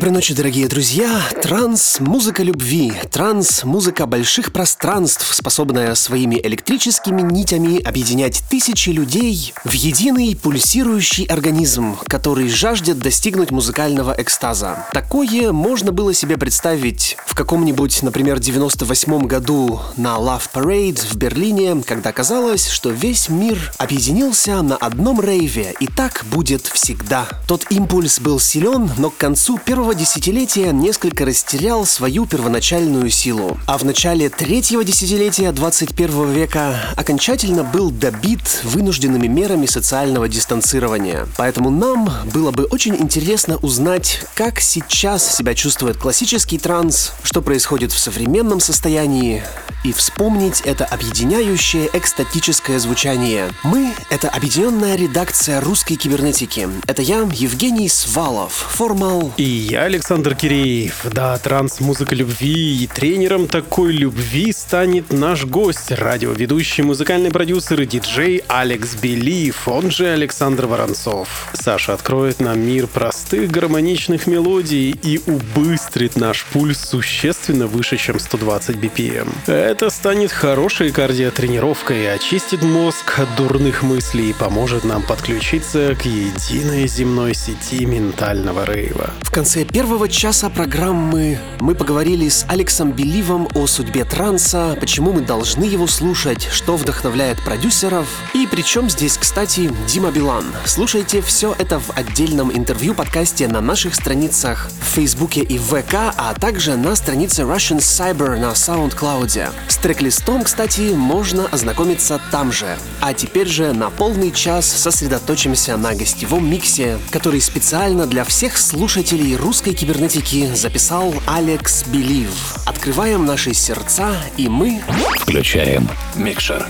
Доброй ночи, дорогие друзья. Транс – музыка любви. Транс – музыка больших пространств, способная своими электрическими нитями объединять тысячи людей в единый пульсирующий организм, который жаждет достигнуть музыкального экстаза. Такое можно было себе представить в каком-нибудь, например, 98 году на Love Parade в Берлине, когда казалось, что весь мир объединился на одном рейве, и так будет всегда. Тот импульс был силен, но к концу первого десятилетия несколько растерял свою первоначальную силу, а в начале третьего десятилетия 21 века окончательно был добит вынужденными мерами социального дистанцирования. Поэтому нам было бы очень интересно узнать, как сейчас себя чувствует классический транс, что происходит в современном состоянии, и вспомнить это объединяющее экстатическое звучание. Мы — это объединенная редакция русской кибернетики. Это я, Евгений Свалов, формал. И я, Александр Киреев. Да, транс-музыка любви. И тренером такой любви станет наш гость, радиоведущий, музыкальный продюсер и диджей Алекс Белив, он же Александр Воронцов. Саша откроет нам мир простых гармоничных мелодий и убыстрит наш пульс существенно выше, чем 120 BPM. Это станет хорошей кардиотренировкой, очистит мозг от дурных мыслей и поможет нам подключиться к единой земной сети ментального рейва. В конце первого часа программы мы поговорили с Алексом Беливом о судьбе транса, почему мы должны его слушать, что вдохновляет продюсеров и причем здесь, кстати, Дима Билан. Слушайте все это в отдельном интервью-подкасте на наших страницах в Фейсбуке и ВК, а также на странице Russian Cyber на SoundCloud. С трек-листом, кстати, можно ознакомиться там же. А теперь же на полный час сосредоточимся на гостевом миксе, который специально для всех слушателей русской кибернетики записал Алекс Белив. Открываем наши сердца, и мы... Включаем микшер.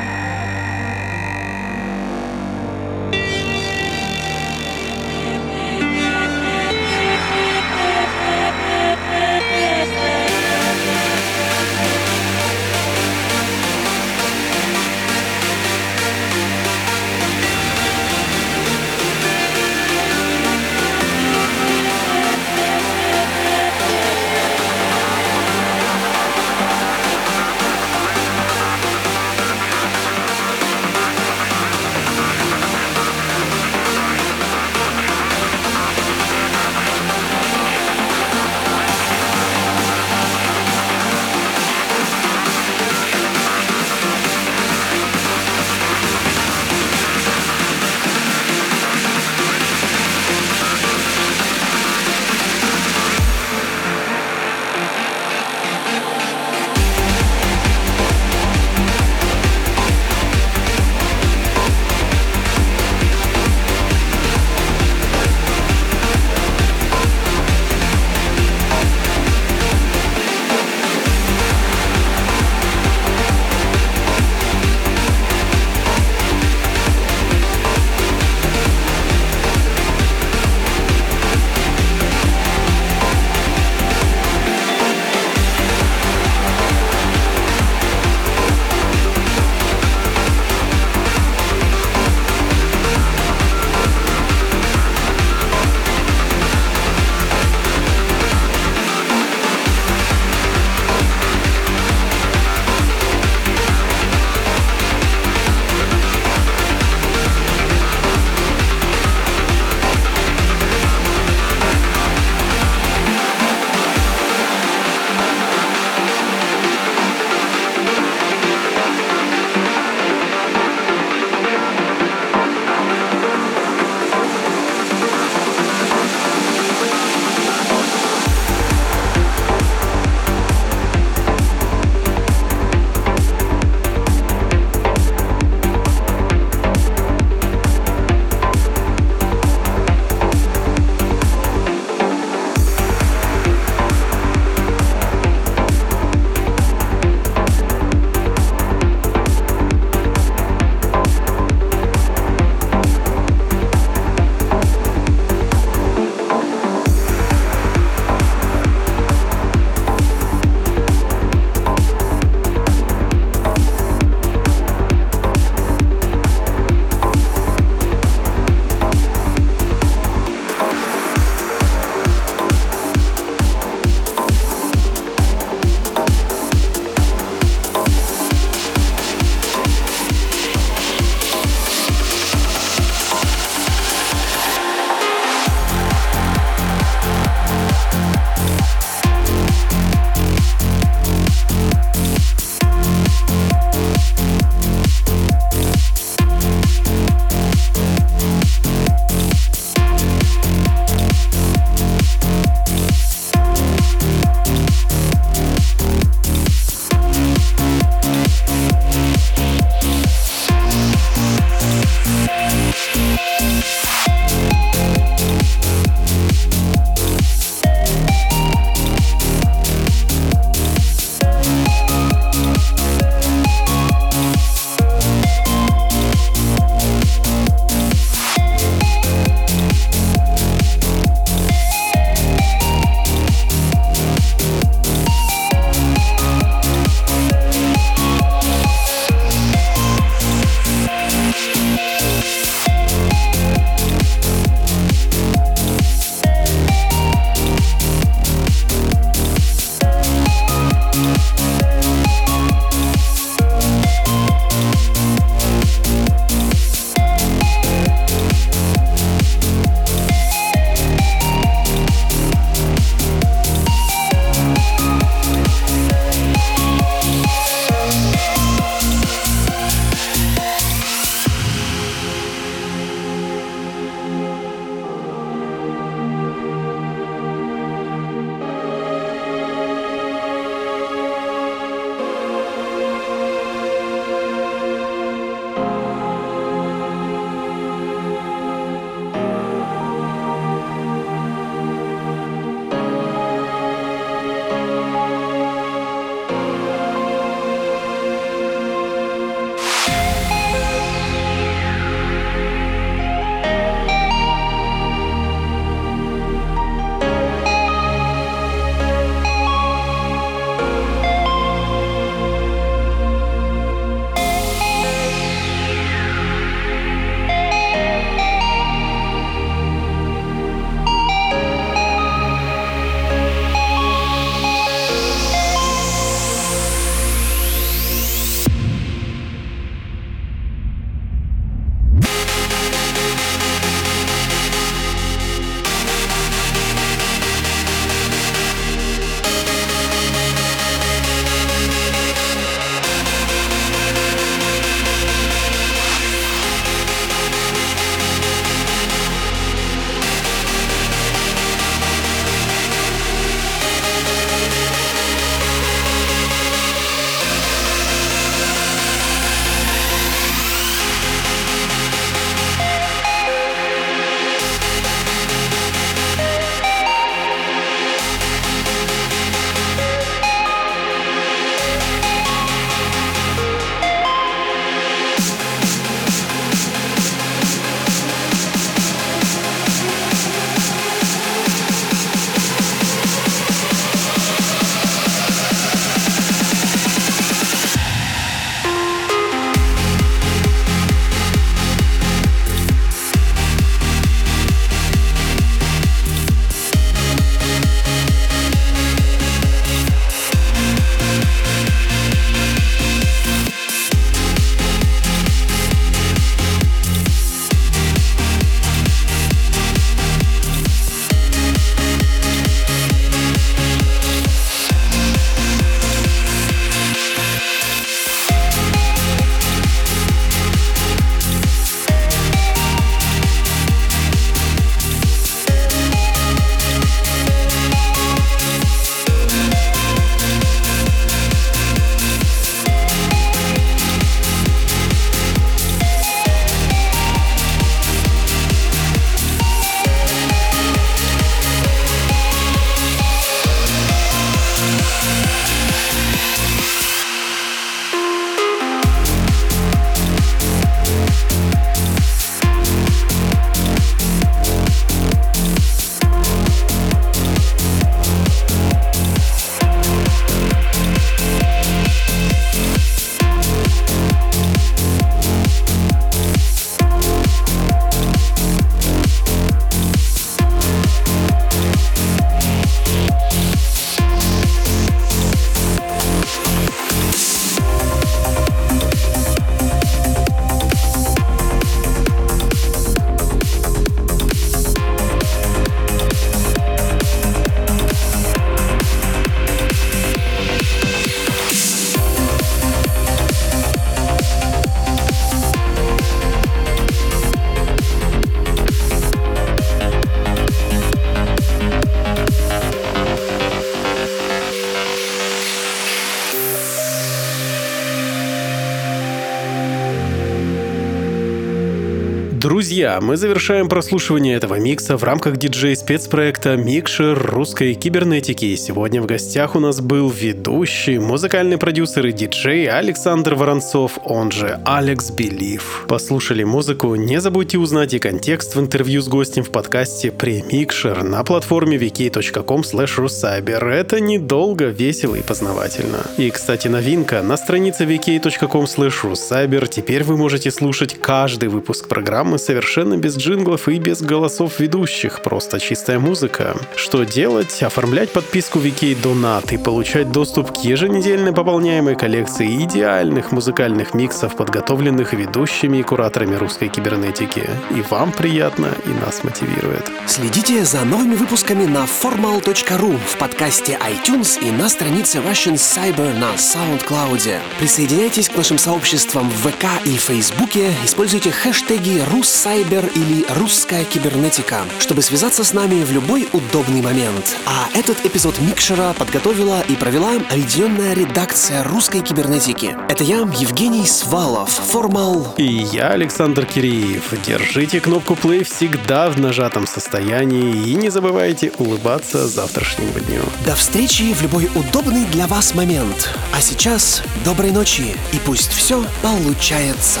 Друзья, мы завершаем прослушивание этого микса в рамках диджей-спецпроекта «Микшер русской кибернетики». Сегодня в гостях у нас был ведущий, музыкальный продюсер и диджей Александр Воронцов, он же Алекс Белив. Послушали музыку? Не забудьте узнать и контекст в интервью с гостем в подкасте «Премикшер» на платформе vk.com russcyber. Это недолго, весело и познавательно. И, кстати, новинка. На странице vk.com russcyber теперь вы можете слушать каждый выпуск программы совершенно без джинглов и без голосов ведущих, просто чистая музыка. Что делать? Оформлять подписку VK Donat и получать доступ к еженедельно пополняемой коллекции идеальных музыкальных миксов, подготовленных ведущими и кураторами русской кибернетики. И вам приятно, и нас мотивирует. Следите за новыми выпусками на formal.ru в подкасте iTunes и на странице Russian Cyber на SoundCloud. Присоединяйтесь к нашим сообществам в ВК и Фейсбуке, используйте хэштеги «Руссайбер» или «Русская кибернетика», чтобы связаться с нами в любой удобный момент. А этот эпизод Микшера подготовила и провела объединенная редакция русской кибернетики. Это я, Евгений Свалов, Формал. И я, Александр Киреев. Держите кнопку play всегда в нажатом состоянии и не забывайте улыбаться завтрашнему дню. До встречи в любой удобный для вас момент. А сейчас доброй ночи и пусть все получается.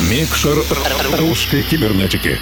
Микшер русской кибернетики.